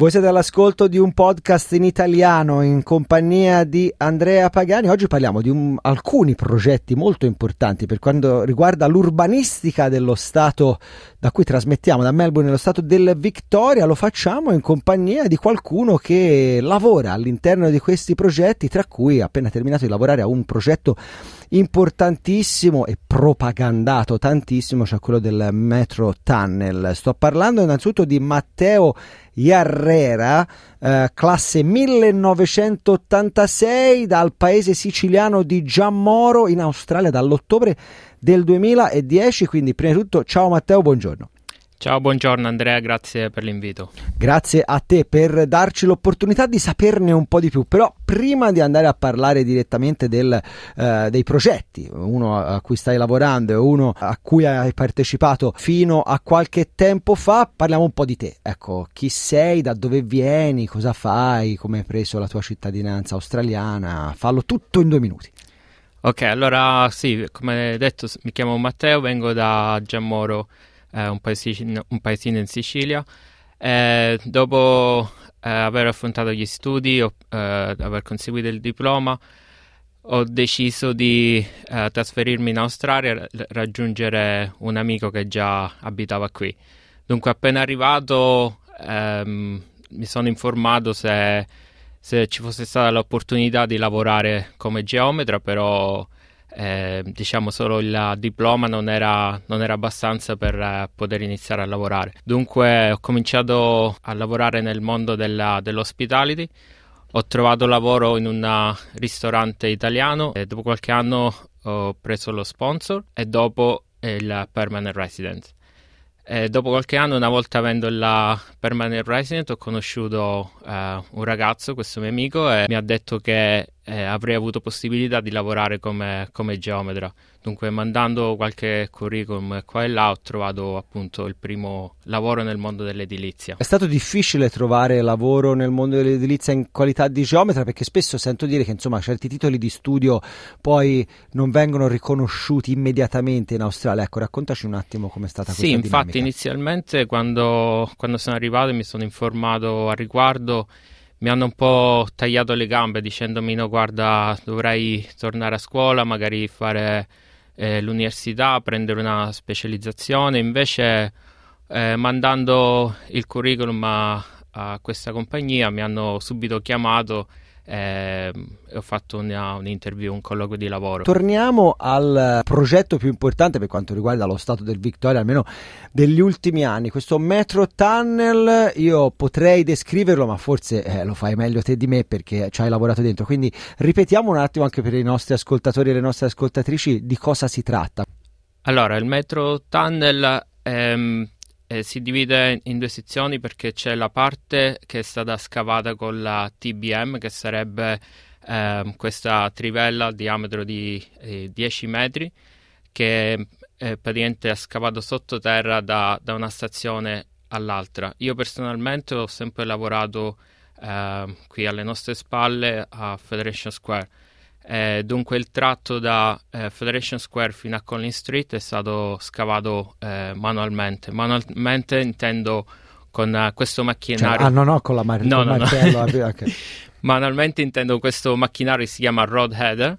Voi siete all'ascolto di un podcast in italiano in compagnia di Andrea Pagani. Oggi parliamo di un, alcuni progetti molto importanti per quanto riguarda l'urbanistica dello Stato da cui trasmettiamo, da Melbourne nello Stato del Victoria. Lo facciamo in compagnia di qualcuno che lavora all'interno di questi progetti, tra cui ha appena terminato di lavorare a un progetto importantissimo e propagandato tantissimo, cioè quello del Metro Tunnel. Sto parlando innanzitutto di Matteo Iarrera, eh, classe 1986 dal paese siciliano di Giammoro in Australia dall'ottobre del 2010. Quindi prima di tutto ciao Matteo, buongiorno. Ciao, buongiorno Andrea, grazie per l'invito. Grazie a te per darci l'opportunità di saperne un po' di più, però prima di andare a parlare direttamente del, eh, dei progetti, uno a cui stai lavorando e uno a cui hai partecipato fino a qualche tempo fa, parliamo un po' di te. Ecco, chi sei, da dove vieni, cosa fai, come hai preso la tua cittadinanza australiana, fallo tutto in due minuti. Ok, allora sì, come detto mi chiamo Matteo, vengo da Giammoro eh, un, paesino, un, paesino, in Sicilia. Eh, dopo eh, aver affrontato gli studi, o, eh, aver conseguito il diploma, ho deciso di eh, trasferirmi in Australia e raggiungere un amico che già abitava qui. Dunque, appena arrivato, ehm, mi sono informato se, se, ci fosse stata l'opportunità di lavorare come geometra, però eh, diciamo solo il diploma non era, non era abbastanza per eh, poter iniziare a lavorare. Dunque ho cominciato a lavorare nel mondo della, dell'hospitality. Ho trovato lavoro in un ristorante italiano e dopo qualche anno ho preso lo sponsor e dopo il permanent resident. E dopo qualche anno, una volta avendo la permanent resident, ho conosciuto uh, un ragazzo, questo mio amico, e mi ha detto che eh, avrei avuto possibilità di lavorare come, come, geometra. Dunque, mandando qualche curriculum qua e là, ho trovato appunto il primo lavoro nel mondo dell'edilizia. È stato difficile trovare lavoro nel mondo dell'edilizia in qualità di geometra perché spesso sento dire che insomma certi titoli di studio poi non vengono riconosciuti immediatamente in Australia. Ecco, raccontaci un attimo com'è stata sì, questa Sì, infatti inizialmente quando, quando sono arrivato e mi sono informato al riguardo mi hanno un po' tagliato le gambe dicendomi no guarda dovrei tornare a scuola magari fare eh, l'università prendere una specializzazione. Invece eh, mandando il curriculum a, a, questa compagnia mi hanno subito chiamato eh, ho fatto una, un interview, un colloquio di lavoro. Torniamo al progetto più importante per quanto riguarda lo stato del Victoria, almeno degli ultimi anni, questo Metro Tunnel. Io potrei descriverlo, ma forse eh, lo fai meglio te di me perché ci hai lavorato dentro. Quindi ripetiamo un attimo anche per i nostri ascoltatori e le nostre ascoltatrici di cosa si tratta. Allora, il Metro Tunnel ehm, eh, si divide in due sezioni perché c'è la parte che è stata scavata con la TBM, che sarebbe eh, questa trivella a diametro di eh, 10 metri, che è praticamente è scavato sottoterra da, da una stazione all'altra. Io personalmente ho sempre lavorato eh, qui alle nostre spalle a Federation Square eh, dunque il tratto da eh, Federation Square fino a Collins Street è stato scavato eh, manualmente. Manualmente intendo con uh, questo macchinario. Cioè, ah, no, no, con la mar- no, no, martello. okay. Manualmente intendo questo macchinario che si chiama Road Header,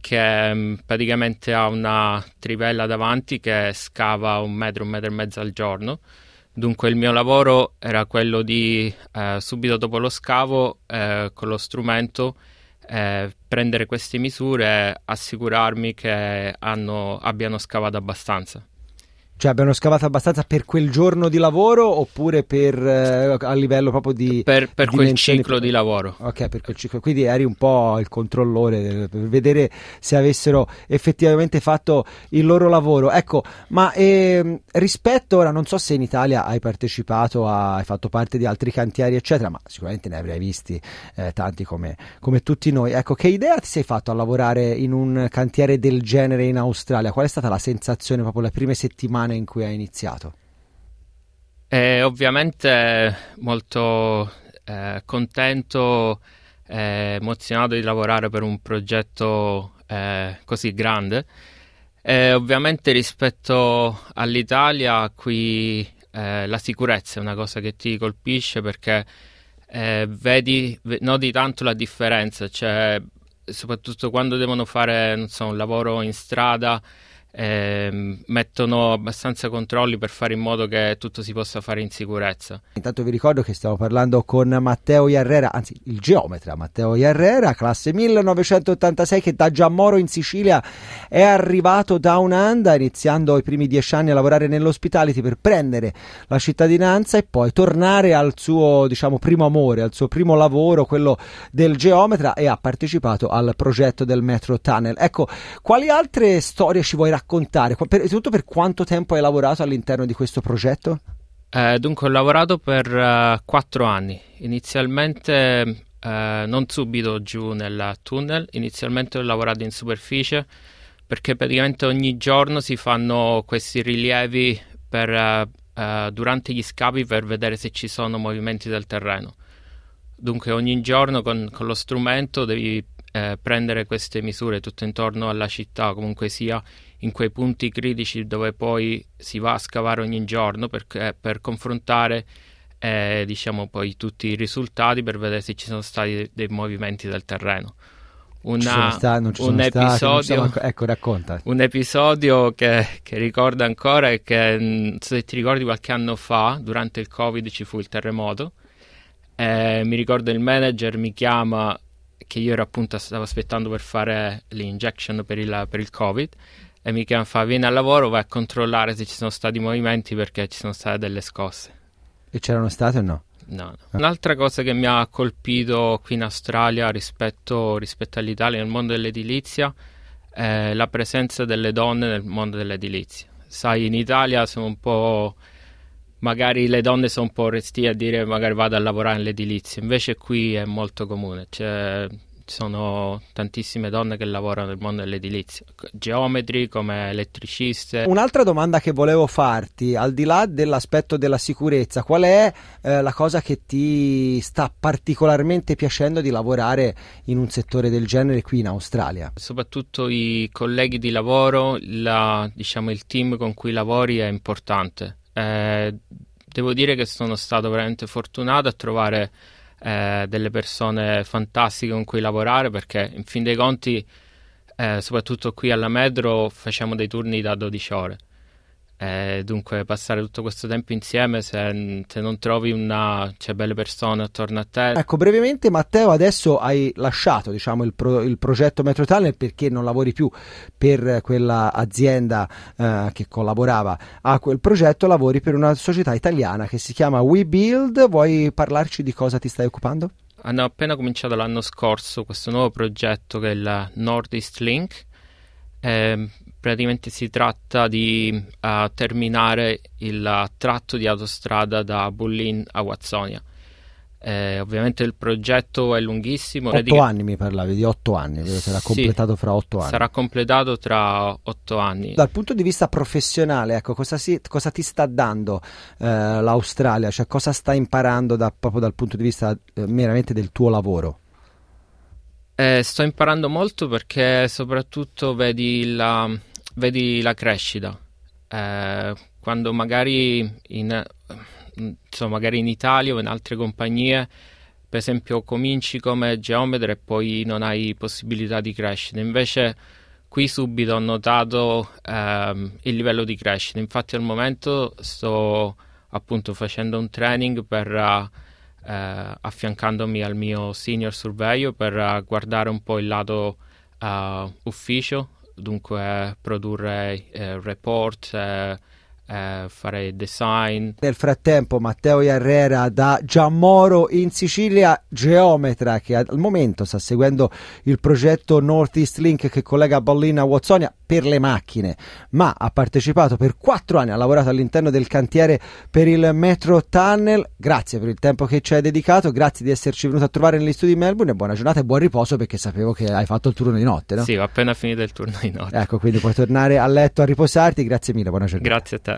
che um, praticamente ha una trivella davanti che scava un metro, un metro e mezzo al giorno. Dunque il mio lavoro era quello di, eh, subito dopo lo scavo, eh, con lo strumento, eh, prendere queste misure assicurarmi che hanno, abbiano scavato abbastanza. Cioè abbiano scavato abbastanza per quel giorno di lavoro oppure per, eh, a livello proprio di... Per, per quel ciclo di lavoro. Ok, per quel ciclo. Quindi eri un po' il controllore per vedere se avessero effettivamente fatto il loro lavoro. Ecco, ma eh, rispetto ora, non so se in Italia hai partecipato, a, hai fatto parte di altri cantieri eccetera, ma sicuramente ne avrai visti eh, tanti come, come tutti noi. Ecco, che idea ti sei fatto a lavorare in un cantiere del genere in Australia? Qual è stata la sensazione proprio le prime settimane? Settimane in cui hai iniziato? Eh, ovviamente molto eh, contento e emozionato di lavorare per un progetto eh, così grande. Eh, ovviamente rispetto all'Italia qui eh, la sicurezza è una cosa che ti colpisce perché eh, vedi, noti tanto la differenza, cioè soprattutto quando devono fare so, un lavoro in strada eh, mettono abbastanza controlli per fare in modo che tutto si possa fare in sicurezza. Intanto vi ricordo che stiamo parlando con Matteo Iarrera, anzi il geometra Matteo Iarrera, classe 1986 che da Giammoro in Sicilia è arrivato da un'anda, iniziando i primi dieci anni a lavorare nell'ospitality per prendere la cittadinanza e poi tornare al suo diciamo primo amore, al suo primo lavoro, quello del geometra e ha partecipato al progetto del Metro Tunnel. Ecco, quali altre storie ci vuoi raccontare? Raccontare? Per, soprattutto per quanto tempo hai lavorato all'interno di questo progetto? Eh, dunque ho lavorato per uh, quattro anni, inizialmente uh, non subito giù nel tunnel, inizialmente ho lavorato in superficie perché praticamente ogni giorno si fanno questi rilievi per, uh, durante gli scavi per vedere se ci sono movimenti del terreno. Dunque ogni giorno con, con lo strumento devi eh, prendere queste misure tutto intorno alla città, comunque sia in quei punti critici dove poi si va a scavare ogni giorno per, eh, per confrontare eh, diciamo poi tutti i risultati per vedere se ci sono stati dei movimenti del terreno. Una, sta, un, episodio, stati, ecco, racconta. un episodio che, che ricordo ancora è che mm, se ti ricordi qualche anno fa durante il covid ci fu il terremoto eh, mi ricordo il manager mi chiama che io ero appunto stavo aspettando per fare l'injection per il, per il covid e mi chiama fa vieni al lavoro vai a controllare se ci sono stati movimenti perché ci sono state delle scosse e c'erano state o no? No, no. Un'altra cosa che mi ha colpito qui in Australia rispetto, rispetto all'Italia nel mondo dell'edilizia è la presenza delle donne nel mondo dell'edilizia. Sai, in Italia sono un po'. Magari le donne sono un po' resti a dire magari vado a lavorare nell'edilizia, invece qui è molto comune. Cioè, ci sono tantissime donne che lavorano nel mondo dell'edilizia, geometri come elettriciste. Un'altra domanda che volevo farti, al di là dell'aspetto della sicurezza, qual è eh, la cosa che ti sta particolarmente piacendo di lavorare in un settore del genere qui in Australia? Soprattutto i colleghi di lavoro, la, diciamo il team con cui lavori è importante. Eh, devo dire che sono stato veramente fortunato a trovare eh, delle persone fantastiche con cui lavorare perché in fin dei conti eh, soprattutto qui alla Medro facciamo dei turni da 12 ore eh, dunque passare tutto questo tempo insieme se, se non trovi una cioè, belle persone attorno a te. Ecco brevemente Matteo adesso hai lasciato diciamo, il, pro, il, progetto Metro Tunnel perché non lavori più per quella azienda eh, che collaborava a quel progetto lavori per una società italiana che si chiama WeBuild vuoi parlarci di cosa ti stai occupando? Hanno appena cominciato l'anno scorso questo nuovo progetto che è il Northeast Link. Eh, praticamente si tratta di uh, terminare il tratto di autostrada da Bullin a Watsonia. Eh, ovviamente il progetto è lunghissimo. Otto pratica... anni mi parlavi, di otto anni, sarà sì, completato fra otto anni. Sarà completato tra otto anni. Dal punto di vista professionale, ecco, cosa, si, cosa ti sta dando eh, l'Australia? Cioè cosa stai imparando da, proprio dal punto di vista eh, meramente del tuo lavoro? Eh, sto imparando molto perché soprattutto vedi la, vedi la crescita. Eh, quando magari in, insomma, magari in Italia o in altre compagnie, per esempio, cominci come geometra e poi non hai possibilità di crescere. Invece qui subito ho notato ehm, il livello di crescita. Infatti al momento sto appunto facendo un training per... Eh, affiancandomi al mio senior surveyor per guardare un po' il lato uh, ufficio, dunque produrre eh, report, eh, fare design. Nel frattempo Matteo Iarrera da Giammoro in Sicilia, geometra che al momento sta seguendo il progetto Northeast Link che collega Bollina a Watsonia per le macchine, ma ha partecipato per quattro anni, ha lavorato all'interno del cantiere per il Metro Tunnel. Grazie per il tempo che ci hai dedicato, grazie di esserci venuto a trovare negli studi di Melbourne e buona giornata e buon riposo perché sapevo che hai fatto il turno di notte, no? Sì, ho appena finito il turno di notte. Ecco, quindi puoi tornare a letto a riposarti. Grazie mille, buona giornata. Grazie a te.